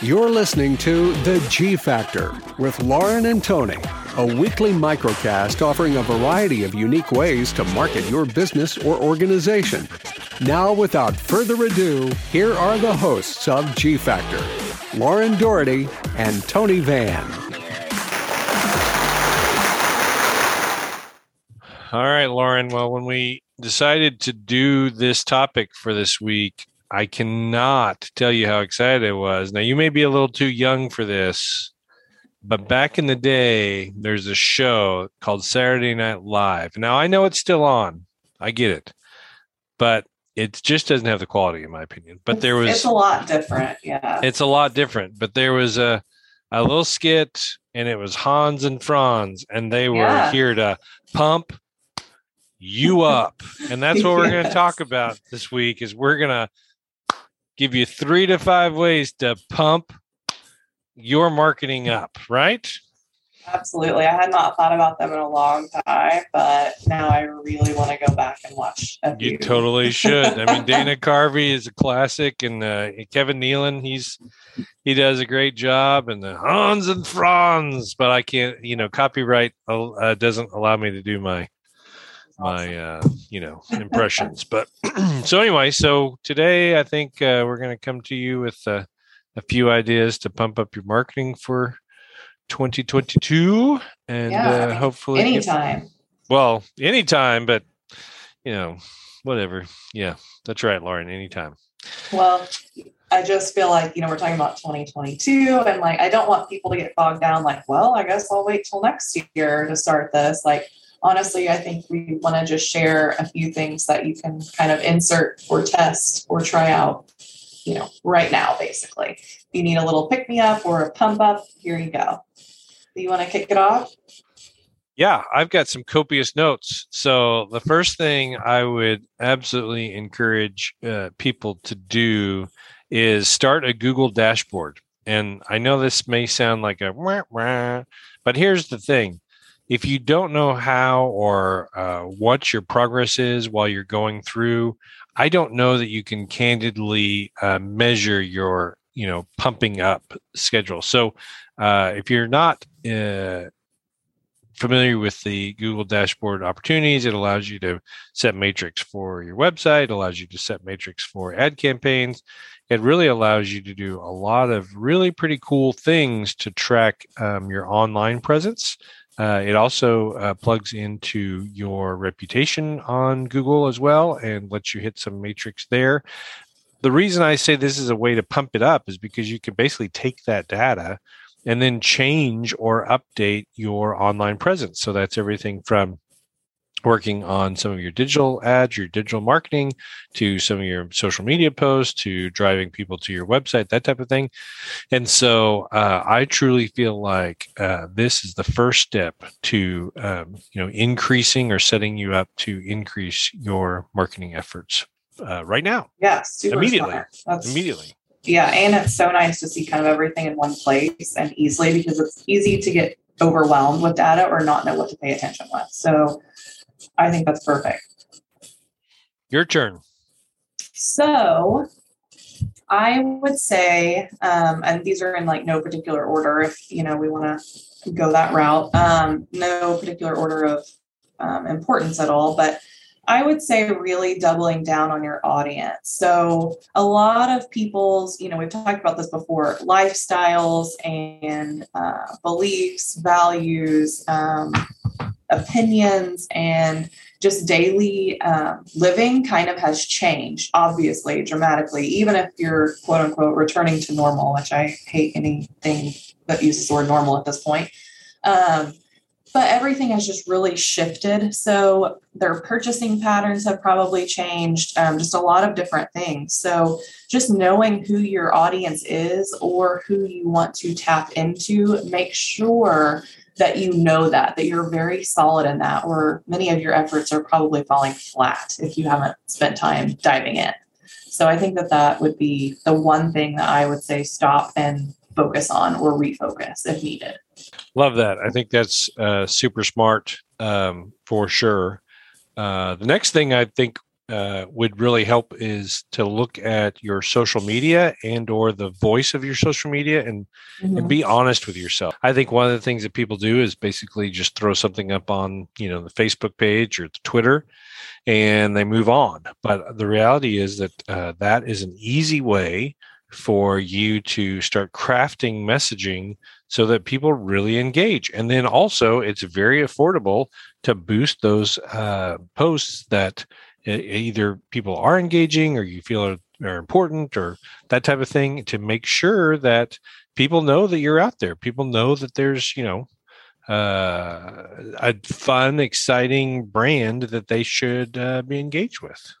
You're listening to The G Factor with Lauren and Tony, a weekly microcast offering a variety of unique ways to market your business or organization. Now, without further ado, here are the hosts of G Factor Lauren Doherty and Tony Van. All right, Lauren. Well, when we decided to do this topic for this week, I cannot tell you how excited I was. Now, you may be a little too young for this, but back in the day, there's a show called Saturday Night Live. Now, I know it's still on. I get it. But it just doesn't have the quality, in my opinion. But there was. It's a lot different. Yeah. It's a lot different. But there was a, a little skit, and it was Hans and Franz, and they were Yeah. here to pump you up. And that's what we're going to talk about this week is we're going to give you 3 to 5 ways to pump your marketing up, right? Absolutely. I had not thought about them in a long time, but now I really want to go back and watch. You totally should. I mean, Dana Carvey is a classic, and uh, Kevin Nealon, he's he does a great job, and the Hans and Franz. But I can't, you know, copyright uh, doesn't allow me to do my my uh, you know impressions. but so anyway, so today I think uh, we're going to come to you with uh, a few ideas to pump up your marketing for 2022, and Yeah, uh, hopefully, get- Anytime. well, anytime, but you know, whatever. Yeah, that's right, Lauren. Anytime. Well, I just feel like, you know, we're talking about 2022 and like, I don't want people to get bogged down like, well, I guess I'll wait till next year to start this. Like, honestly, I think we want to just share a few things that you can kind of insert or test or try out, you know, right now, basically. If you need a little pick me up or a pump up, here you go. Do you want to kick it off? Yeah, I've got some copious notes. So the first thing I would absolutely encourage uh, people to do is start a Google dashboard. And I know this may sound like a wah, wah, but here's the thing. If you don't know how or uh, what your progress is while you're going through, I don't know that you can candidly uh, measure your, you know, pumping up schedule. So uh, if you're not uh, familiar with the Google dashboard opportunities, it allows you to set matrix for your website, it allows you to set matrix for ad campaigns. It really allows you to do a lot of really pretty cool things to track um, your online presence. Uh, it also uh, plugs into your reputation on Google as well and lets you hit some matrix there. The reason I say this is a way to pump it up is because you can basically take that data and then change or update your online presence. So that's everything from working on some of your digital ads, your digital marketing, to some of your social media posts, to driving people to your website, that type of thing. And so uh, I truly feel like uh, this is the first step to um, you know increasing or setting you up to increase your marketing efforts uh, right now, Yeah, Immediately. That's, immediately. Yeah, and it's so nice to see kind of everything in one place and easily because it's easy to get overwhelmed with data or not know what to pay attention with. So I think that's perfect. Your turn. So I would say, um, and these are in like no particular order if you know we want to go that route. Um, no particular order of um, importance at all, but I would say really doubling down on your audience. So a lot of people's, you know, we've talked about this before, lifestyles and uh, beliefs, values, um, opinions, and just daily um, living kind of has changed, obviously, dramatically, even if you're quote unquote returning to normal, which I hate anything that uses the word normal at this point. Um, but everything has just really shifted. So their purchasing patterns have probably changed, um, just a lot of different things. So just knowing who your audience is or who you want to tap into, make sure that you know that, that you're very solid in that, or many of your efforts are probably falling flat if you haven't spent time diving in. So I think that that would be the one thing that I would say stop and focus on or refocus if needed. Love that. I think that's uh, super smart um, for sure. Uh, the next thing I think uh, would really help is to look at your social media and or the voice of your social media and, mm-hmm. and be honest with yourself i think one of the things that people do is basically just throw something up on you know the facebook page or the twitter and they move on but the reality is that uh, that is an easy way for you to start crafting messaging so that people really engage. And then also, it's very affordable to boost those uh, posts that either people are engaging or you feel are, are important or that type of thing to make sure that people know that you're out there. People know that there's, you know, uh, a fun, exciting brand that they should uh, be engaged with.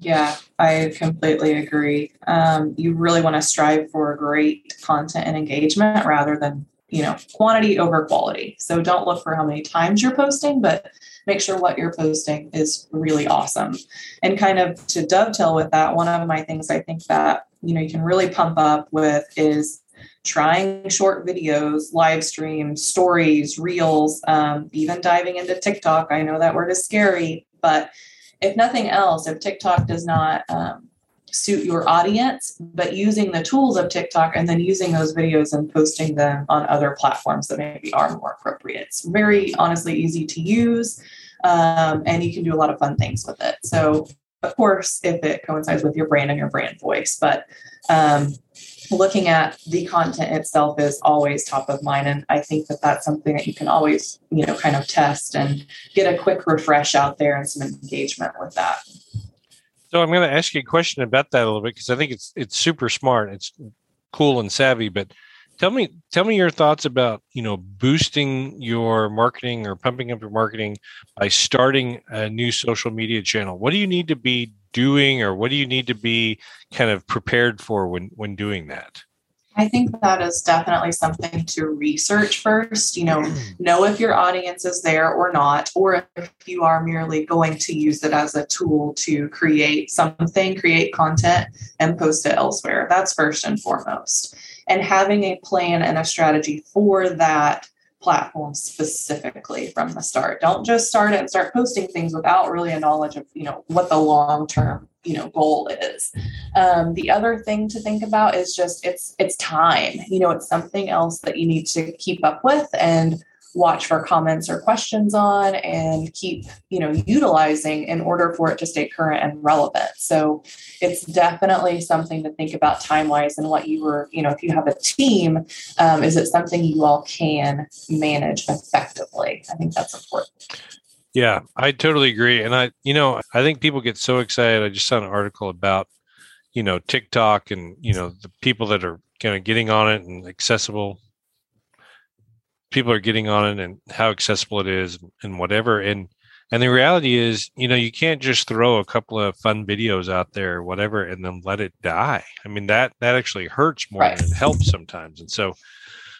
Yeah, I completely agree. Um, you really want to strive for great content and engagement rather than you know quantity over quality. So don't look for how many times you're posting, but make sure what you're posting is really awesome. And kind of to dovetail with that, one of my things I think that you know you can really pump up with is trying short videos, live streams, stories, reels, um, even diving into TikTok. I know that word is scary, but if nothing else, if TikTok does not um, suit your audience, but using the tools of TikTok and then using those videos and posting them on other platforms that maybe are more appropriate. It's very honestly easy to use, um, and you can do a lot of fun things with it. So, of course, if it coincides with your brand and your brand voice, but um, looking at the content itself is always top of mind and i think that that's something that you can always you know kind of test and get a quick refresh out there and some engagement with that so i'm going to ask you a question about that a little bit because i think it's it's super smart. It's cool and savvy but tell me tell me your thoughts about you know boosting your marketing or pumping up your marketing by starting a new social media channel. What do you need to be doing or what do you need to be kind of prepared for when when doing that I think that is definitely something to research first. You know, know if your audience is there or not, or if you are merely going to use it as a tool to create something, create content, and post it elsewhere. That's first and foremost. And having a plan and a strategy for that platform specifically from the start. Don't just start it and start posting things without really a knowledge of, you know, what the long term, you know, goal is. Um, the other thing to think about is just it's it's time. You know, it's something else that you need to keep up with and watch for comments or questions on and keep you know utilizing in order for it to stay current and relevant so it's definitely something to think about time wise and what you were you know if you have a team um, is it something you all can manage effectively i think that's important yeah i totally agree and i you know i think people get so excited i just saw an article about you know tiktok and you know the people that are kind of getting on it and accessible people are getting on it and how accessible it is and whatever and and the reality is you know you can't just throw a couple of fun videos out there or whatever and then let it die i mean that that actually hurts more right. than it helps sometimes and so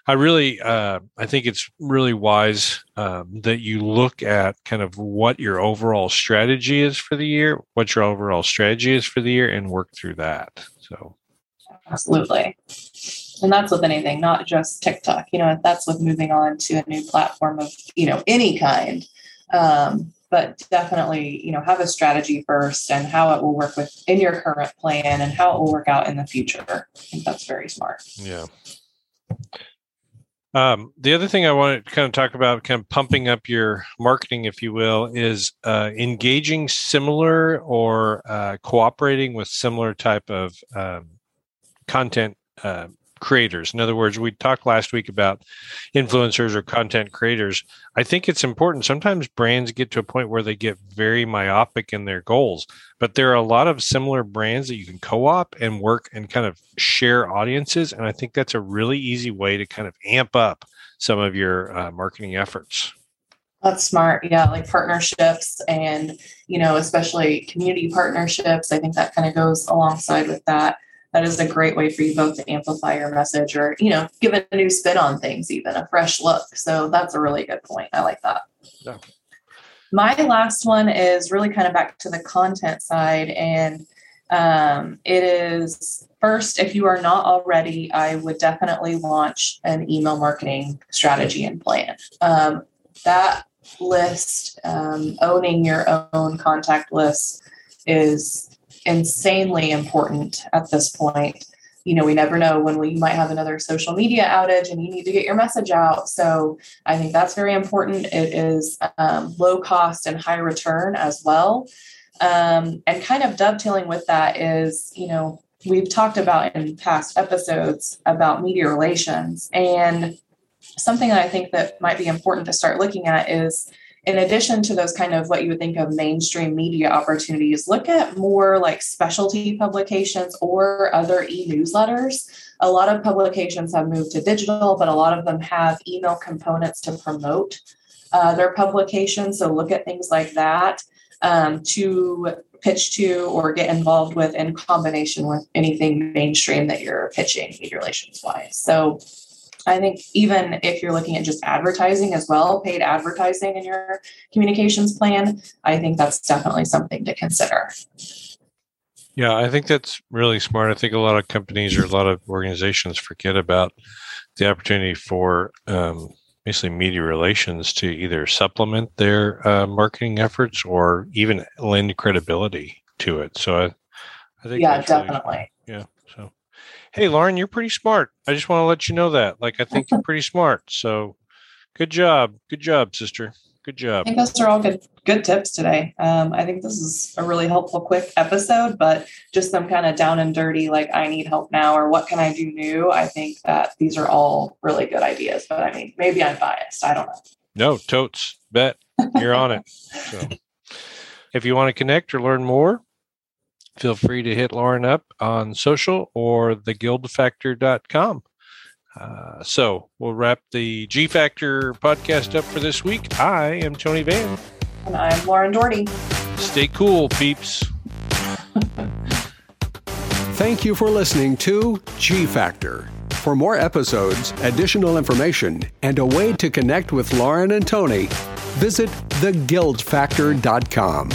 i really uh, i think it's really wise um, that you look at kind of what your overall strategy is for the year what your overall strategy is for the year and work through that. So. Absolutely. And that's with anything not just tiktok you know that's with moving on to a new platform of you know any kind. Um, but definitely you know have a strategy first and how it will work with in your current plan and how it will work out in the future. I think that's very smart. Yeah um, the other thing I want to kind of talk about, kind of pumping up your marketing, if you will, is uh, engaging similar or uh, cooperating with similar type of um, content uh, creators. In other words, we talked last week about influencers or content creators. I think it's important. Sometimes brands get to a point where they get very myopic in their goals, but there are a lot of similar brands that you can co op and work and kind of share audiences. And I think that's a really easy way to kind of amp up some of your uh, marketing efforts. That's smart. Yeah, like partnerships and, you know, especially community partnerships. I think that kind of goes alongside with that that is a great way for you both to amplify your message or you know give a new spin on things even a fresh look. So that's a really good point. I like that. Yeah. my last one is really kind of back to the content side and um, it is first if you are not already i would definitely launch an email marketing strategy and plan. Um, that list um, owning your own contact list is insanely important at this point. You know, we never know when we might have another social media outage and you need to get your message out. So I think that's very important. It is um, low cost and high return as well. Um, and kind of dovetailing with that is, you know, we've talked about in past episodes about media relations and something that I think that might be important to start looking at is in addition to those kind of what you would think of mainstream media opportunities, look at more like specialty publications or other e newsletters. A lot of publications have moved to digital, but a lot of them have email components to promote uh, their publications. So look at things like that um, to pitch to or get involved with in combination with anything mainstream that you're pitching media relations wise. So I think even if you're looking at just advertising as well, paid advertising in your communications plan, I think that's definitely something to consider. Yeah, I think that's really smart. I think a lot of companies or a lot of organizations forget about the opportunity for um, basically media relations to either supplement their uh, marketing efforts or even lend credibility to it. So I, I think yeah, definitely. Really, yeah. Hey, Lauren, you're pretty smart. I just want to let you know that. Like, I think you're pretty smart. So, good job. Good job, sister. Good job. I think those are all good good tips today. Um, I think this is a really helpful, quick episode, but just some kind of down and dirty, like I need help now or what can I do new? I think that these are all really good ideas. But I mean, maybe I'm biased. I don't know. No, totes. Bet you're on it. So, if you want to connect or learn more, feel free to hit Lauren up on social or theguildfactor.com. Uh, so we'll wrap the G Factor podcast up for this week. I am Tony Van. And I'm Lauren Doherty. Stay cool, peeps. Thank you for listening to G Factor. For more episodes, additional information, and a way to connect with Lauren and Tony, visit theguildfactor.com.